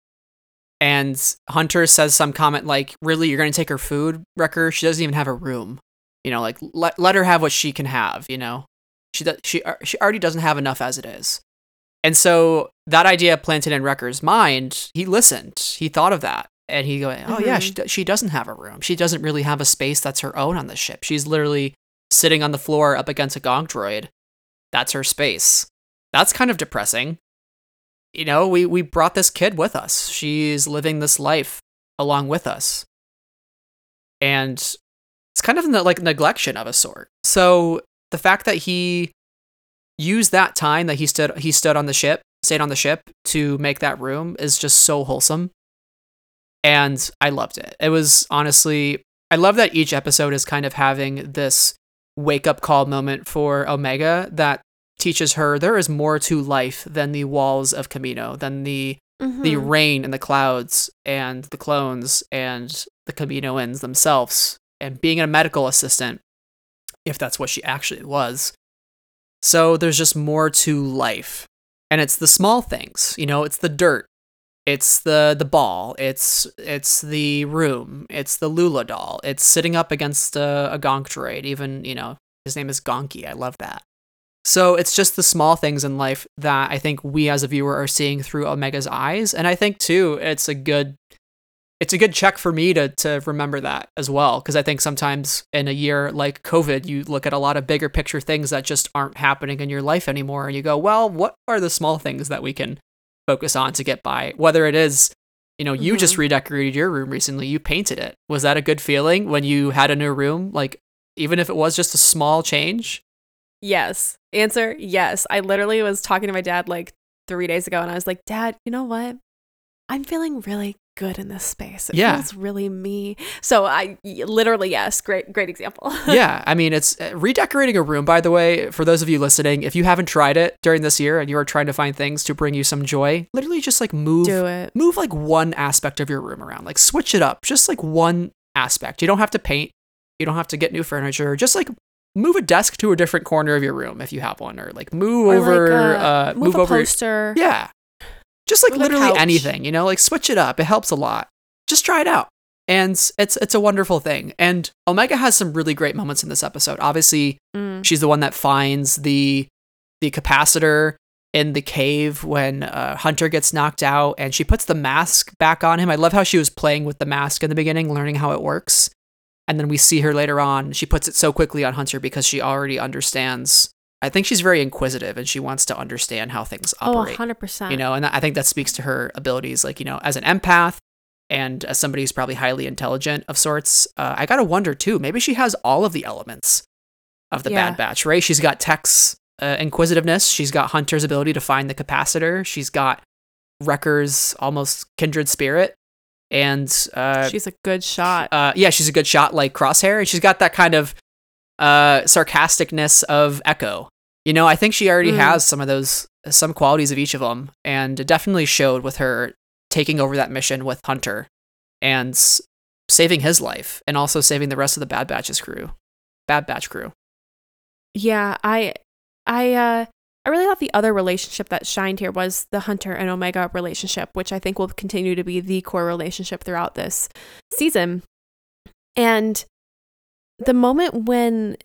and Hunter says some comment like, "Really, you're going to take her food, Wrecker? She doesn't even have a room. You know, like let let her have what she can have, you know. She does, she uh, she already doesn't have enough as it is." And so that idea planted in Wrecker's mind, he listened. He thought of that. And he go, oh yeah, Mhm. she, she doesn't have a room. She doesn't really have a space that's her own on the ship. She's literally sitting on the floor up against a gonk droid. That's her space. That's kind of depressing. You know, we, we brought this kid with us. She's living this life along with us. And kind of like neglection of a sort. So the fact that he used that time that he stood he stood on the ship stayed on the ship to make that room is just so wholesome. And I loved it. It was honestly, I love that each episode is kind of having this wake up call moment for Omega that teaches her there is more to life than the walls of Kamino, than the Mhm. the rain and the clouds and the clones and the Kaminoans themselves and being a medical assistant, if that's what she actually was. So there's just more to life. And it's the small things, you know, it's the dirt. It's the the ball. It's it's the room. It's the Lula doll. It's sitting up against a, a Gonk droid. Even you know his name is Gonky. I love that. So it's just the small things in life that I think we as a viewer are seeing through Omega's eyes, and I think too it's a good it's a good check for me to to remember that as well because I think sometimes in a year like COVID, you look at a lot of bigger picture things that just aren't happening in your life anymore, and you go, well, what are the small things that we can focus on to get by? Whether it is you know, you just mm-hmm. redecorated your room recently. You painted it. Was that a good feeling when you had a new room? Like, even if it was just a small change? Yes. Answer yes. I literally was talking to my dad like three days ago and I was like, Dad, you know what? I'm feeling really good in this space. It Yeah. feels really me. So I literally, yes. Great, great example. yeah, I mean, it's uh, redecorating a room, by the way, for those of you listening, if you haven't tried it during this year and you are trying to find things to bring you some joy, literally just like move Do it. move like one aspect of your room around. Like switch it up, just like one aspect. You don't have to paint, you don't have to get new furniture. Just like move a desk to a different corner of your room if you have one or like move Or over like, uh, move, move a over poster. Yeah. Just like literally couch. anything, you know, like switch it up. It helps a lot. Just try it out. And it's it's a wonderful thing. And Omega has some really great moments in this episode. Obviously, Mm. she's the one that finds the the capacitor in the cave when uh, Hunter gets knocked out and she puts the mask back on him. I love how she was playing with the mask in the beginning, learning how it works. And then we see her later on, she puts it so quickly on Hunter because she already understands. I think she's very inquisitive and she wants to understand how things Oh, operate hundred percent. you know and i think that speaks to her abilities like you know as an empath and as somebody who's probably highly intelligent of sorts uh, i gotta wonder too maybe she has all of the elements of the Yeah. bad batch right she's got tech's uh, inquisitiveness she's got hunter's ability to find the capacitor she's got wrecker's almost kindred spirit and uh, She's a good shot. uh, yeah, she's a good shot like Crosshair, and she's got that kind of uh, sarcasticness of Echo. You know, I think she already Mm. has some of those, some qualities of each of them, and it definitely showed with her taking over that mission with Hunter and s- saving his life, and also saving the rest of the Bad Batch's crew, Bad Batch crew. Yeah, I I uh I really thought the other relationship that shined here was the Hunter and Omega relationship, which I think will continue to be the core relationship throughout this season. And the moment when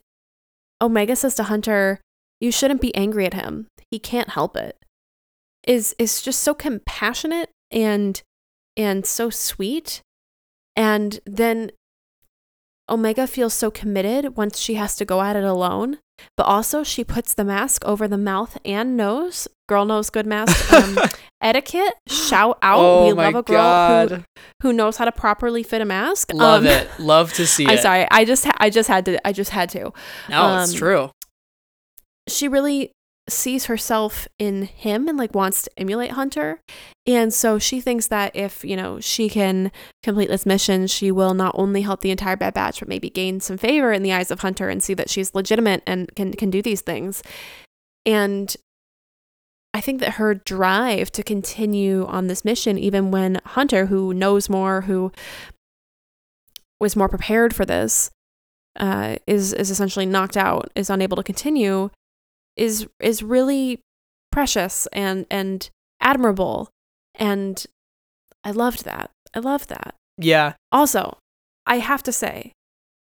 Omega says to Hunter, "You shouldn't be angry at him. He can't help it." is is just so compassionate and and so sweet. And then Omega feels so committed once she has to go at it alone, but also she puts the mask over the mouth and nose. Girl knows good mask um, etiquette. Shout out! oh we love a girl who, who knows how to properly fit a mask. love Um, it, love to see I'm it. sorry. I just ha- I just had to I just had to. No, it's um, true. She really sees herself in him and like wants to emulate Hunter. And so she thinks that if, you know, she can complete this mission, she will not only help the entire Bad Batch, but maybe gain some favor in the eyes of Hunter and see that she's legitimate and can can do these things. And I think that her drive to continue on this mission, even when Hunter, who knows more, who was more prepared for this, uh, is is essentially knocked out, is unable to continue, is is really precious and and admirable, and I loved that. I loved that. Yeah, Also, I have to say,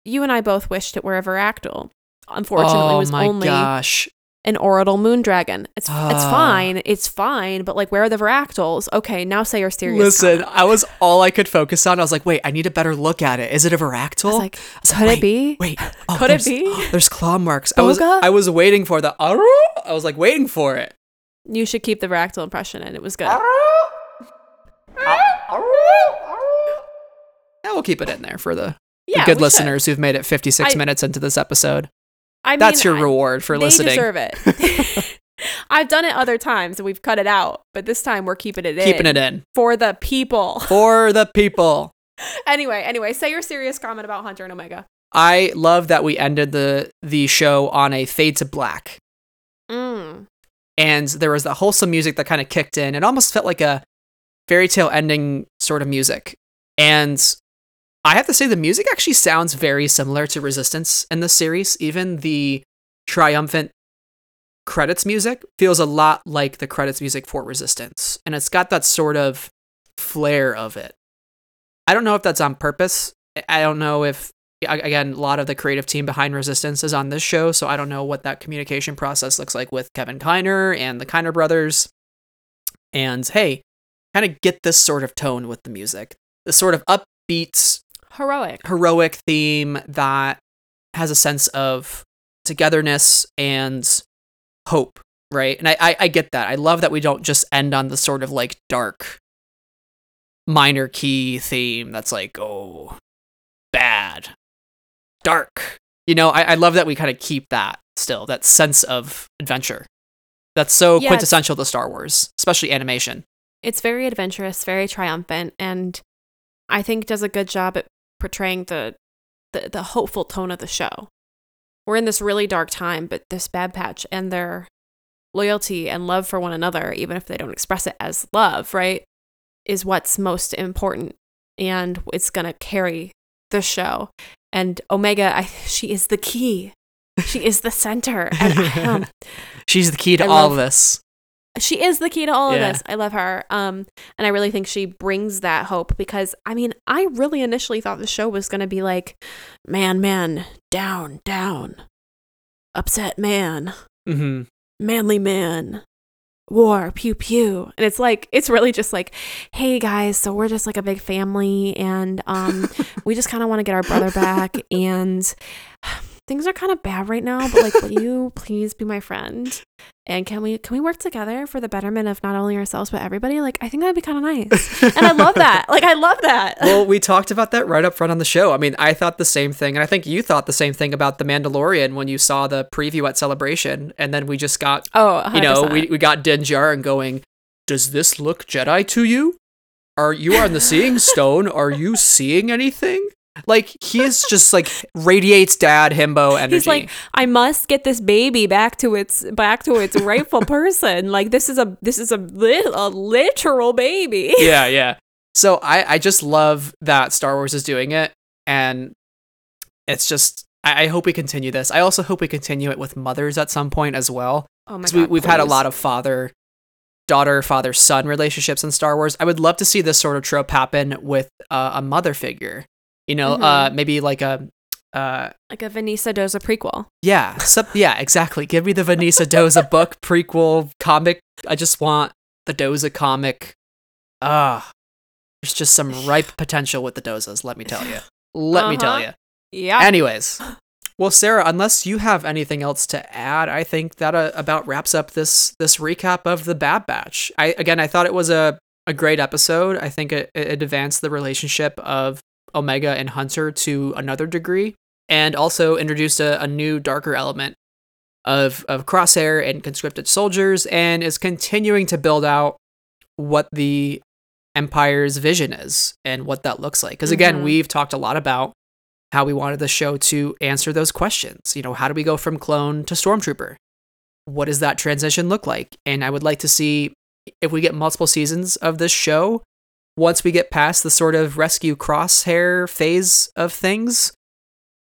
you and I both wished it were a Varactyl. Unfortunately, oh it was my only gosh. An Orital Moon Dragon. It's it's Ah. fine. It's fine. But like, where are the Varactyls? Okay, now say your serious. Listen, comment. I was all I could focus on. I was like, wait, I need a better look at it. Is it a Varactyl? like, was like, could wait, it be? Wait, oh, Could it be? There's claw marks. I was I was waiting for the. I was like waiting for it. You should keep the Varactyl impression in. It was good. Yeah, we'll keep it in there for the, the good we should. listeners who've made it 56 I- minutes into this episode. I mean, That's your I- reward for they listening. deserve it. I've done it other times and we've cut it out, but this time we're keeping it in. Keeping it in for the people. for the people. anyway, anyway, say your serious comment about Hunter and Omega. I love that we ended the the show on a fade to black. Mm. and there was that wholesome music that kind of kicked in. It almost felt like a fairy tale ending sort of music. And I have to say, the music actually sounds very similar to Resistance in this series. Even the triumphant credits music feels a lot like the credits music for Resistance. And it's got that sort of flair of it. I don't know if that's on purpose. I don't know if again, a lot of the creative team behind Resistance is on this show, so I don't know what that communication process looks like with Kevin Kiner and the Kiner brothers. And hey, kind of get this sort of tone with the music, this sort of upbeat, Heroic. heroic theme that has a sense of togetherness and hope, right? And I, I, I get that. I love that we don't just end on the sort of like dark minor key theme that's like, oh, bad, dark. You know, I, I love that we kind of keep that still, that sense of adventure. That's so Yeah, quintessential to Star Wars, especially animation. It's very adventurous, very triumphant, and I think does a good job at portraying the, the the hopeful tone of the show. We're in this really dark time, but this Bad Batch and their loyalty and love for one another, even if they don't express it as love, right, is what's most important, and it's gonna carry the show. And Omega, I, she is the key. She is the center, and um, She's the key to I all love- of this. She is the key to all Yeah. of this. I love her. Um, and I really think she brings that hope because I mean, I really initially thought the show was gonna be like, man, man, down, down, upset man, hmm manly man, war, pew pew. And it's like it's really just like, hey guys, so we're just like a big family and um we just kinda wanna get our brother back and things are kind of bad right now, but like will you please be my friend? And can we can we work together for the betterment of not only ourselves but everybody? Like I think that'd be kind of nice. And I love that. Like I love that. well, we talked about that right up front on the show. I mean, I thought the same thing, and I think you thought the same thing about The Mandalorian when you saw the preview at Celebration, and then we just got, oh, 100%. you know, we, we got Din Djarin going, does this look Jedi to you? Are you on the Seeing Stone? Are you seeing anything? Like, he is just like radiates dad himbo energy. He's like, I must get this baby back to its back to its rightful person. Like this is a this is a, li- a literal baby. yeah, yeah. So I, I just love that Star Wars is doing it, and it's just I, I hope we continue this. I also hope we continue it with mothers at some point as well, Oh my god. we, we've had a lot of father daughter, father son relationships in Star Wars. I would love to see this sort of trope happen with uh, a mother figure. You know, uh, maybe like a. Uh, like a Vanessa Doza prequel. yeah, sub- yeah, exactly. Give me the Vanessa Doza book prequel comic. I just want the Doza comic. Ah, there's just some ripe potential with the Dozas. Let me tell you. Let me tell Uh-huh. you. Yeah. Anyways, well, Sarah, unless you have anything else to add, I think that uh, about wraps up this this recap of the Bad Batch. I again, I thought it was a a great episode. I think it, it advanced the relationship of Omega and Hunter to another degree, and also introduced a, a new darker element of of Crosshair and conscripted soldiers, and is continuing to build out what the Empire's vision is and what that looks like. Because again, Mhm. we've talked a lot about how we wanted the show to answer those questions. You know, how do we go from clone to stormtrooper? What does that transition look like? And I would like to see if we get multiple seasons of this show, once we get past the sort of rescue crosshair phase of things,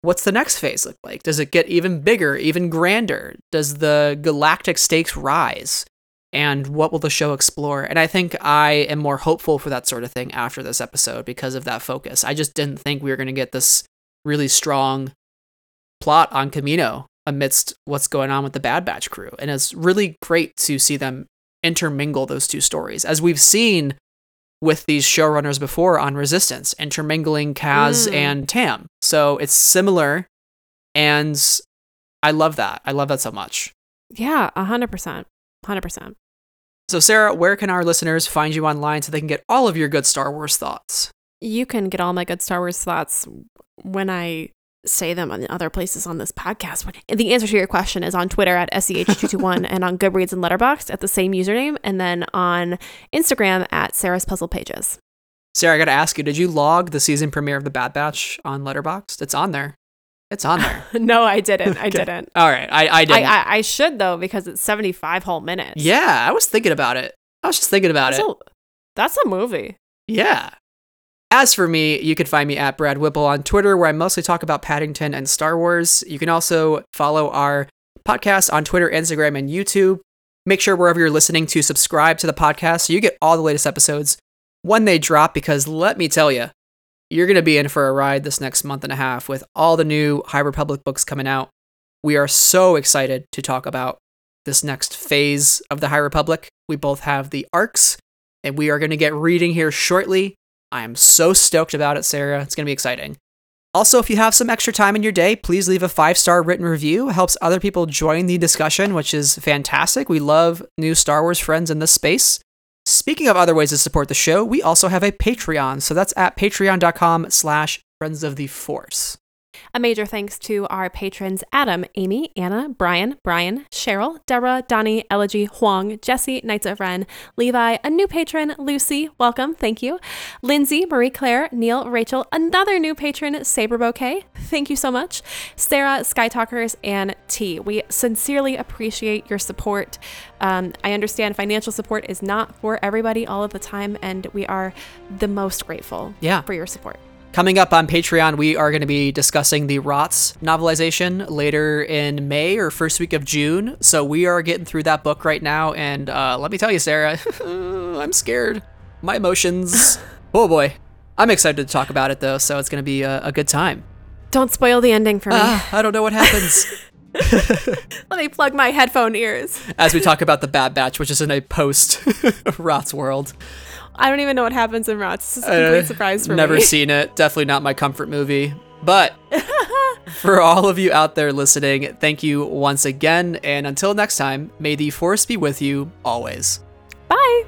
what's the next phase look like? Does it get even bigger, even grander? Does the galactic stakes rise? And what will the show explore? And I think I am more hopeful for that sort of thing after this episode because of that focus. I just didn't think we were going to get this really strong plot on Kamino amidst what's going on with the Bad Batch crew. And it's really great to see them intermingle those two stories, as we've seen with these showrunners before on Resistance, intermingling Kaz Mm. and Tam. So it's similar, and I love that. I love that so much. Yeah, a hundred percent. Hundred percent. So, Sarah, where can our listeners find you online so they can get all of your good Star Wars thoughts? You can get all my good Star Wars thoughts when I say them in other places on this podcast. And the answer to your question is on Twitter at SEH221 and on Goodreads and Letterboxd at the same username, and then on Instagram at Sarah's Puzzle Pages. Sarah, I got to ask you, did you log the season premiere of The Bad Batch on Letterboxd? It's on there. It's on there. no, I didn't. I Okay. didn't. All right, I I I, did. I, I should though because it's 75 whole minutes. yeah, I was thinking about it. I was just thinking about That's it. a, that's a movie. Yeah. As for me, you can find me at Brad Whipple on Twitter, where I mostly talk about Paddington and Star Wars. You can also follow our podcast on Twitter, Instagram, and YouTube. Make sure wherever you're listening to subscribe to the podcast so you get all the latest episodes when they drop. Because let me tell you, you're going to be in for a ride this next month and a half with all the new High Republic books coming out. We are so excited to talk about this next phase of the High Republic. We both have the arcs, and we are going to get reading here shortly. I am so stoked about it, Sarah. It's going to be exciting. Also, if you have some extra time in your day, please leave a five star written review. It helps other people join the discussion, which is fantastic. We love new Star Wars friends in this space. Speaking of other ways to support the show, we also have a Patreon. So that's at patreon.com slash friends of the force. A major thanks to our patrons Adam, Amy, Anna, Brian, Brian, Cheryl, Deborah, Donnie, Elegy, Huang, Jesse, Knights of Ren, Levi, a new patron, Lucy, welcome, thank you, Lindsay, Marie Claire, Neil, Rachel, another new patron, Saber Bouquet, thank you so much, Sarah, Skytalkers, and T. We sincerely appreciate your support. Um, I understand financial support is not for everybody all of the time, and we are the most grateful Yeah. for your support. Coming up on Patreon, we are going to be discussing the Rots novelization later in May or first week of June. So we are getting through that book right now. And uh, let me tell you, Sarah, I'm scared. My emotions. oh boy. I'm excited to talk about it though. So it's going to be a, a good time. Don't spoil the ending for me. Ah, I don't know what happens Let me plug my headphone ears. as we talk about the Bad Batch, which is in a post Rots world. I don't even know what happens in Rats. Is a complete Uh, surprise for Never me. Never seen it. Definitely not my comfort movie. But for all of you out there listening, thank you once again. And until next time, may the force be with you always. Bye.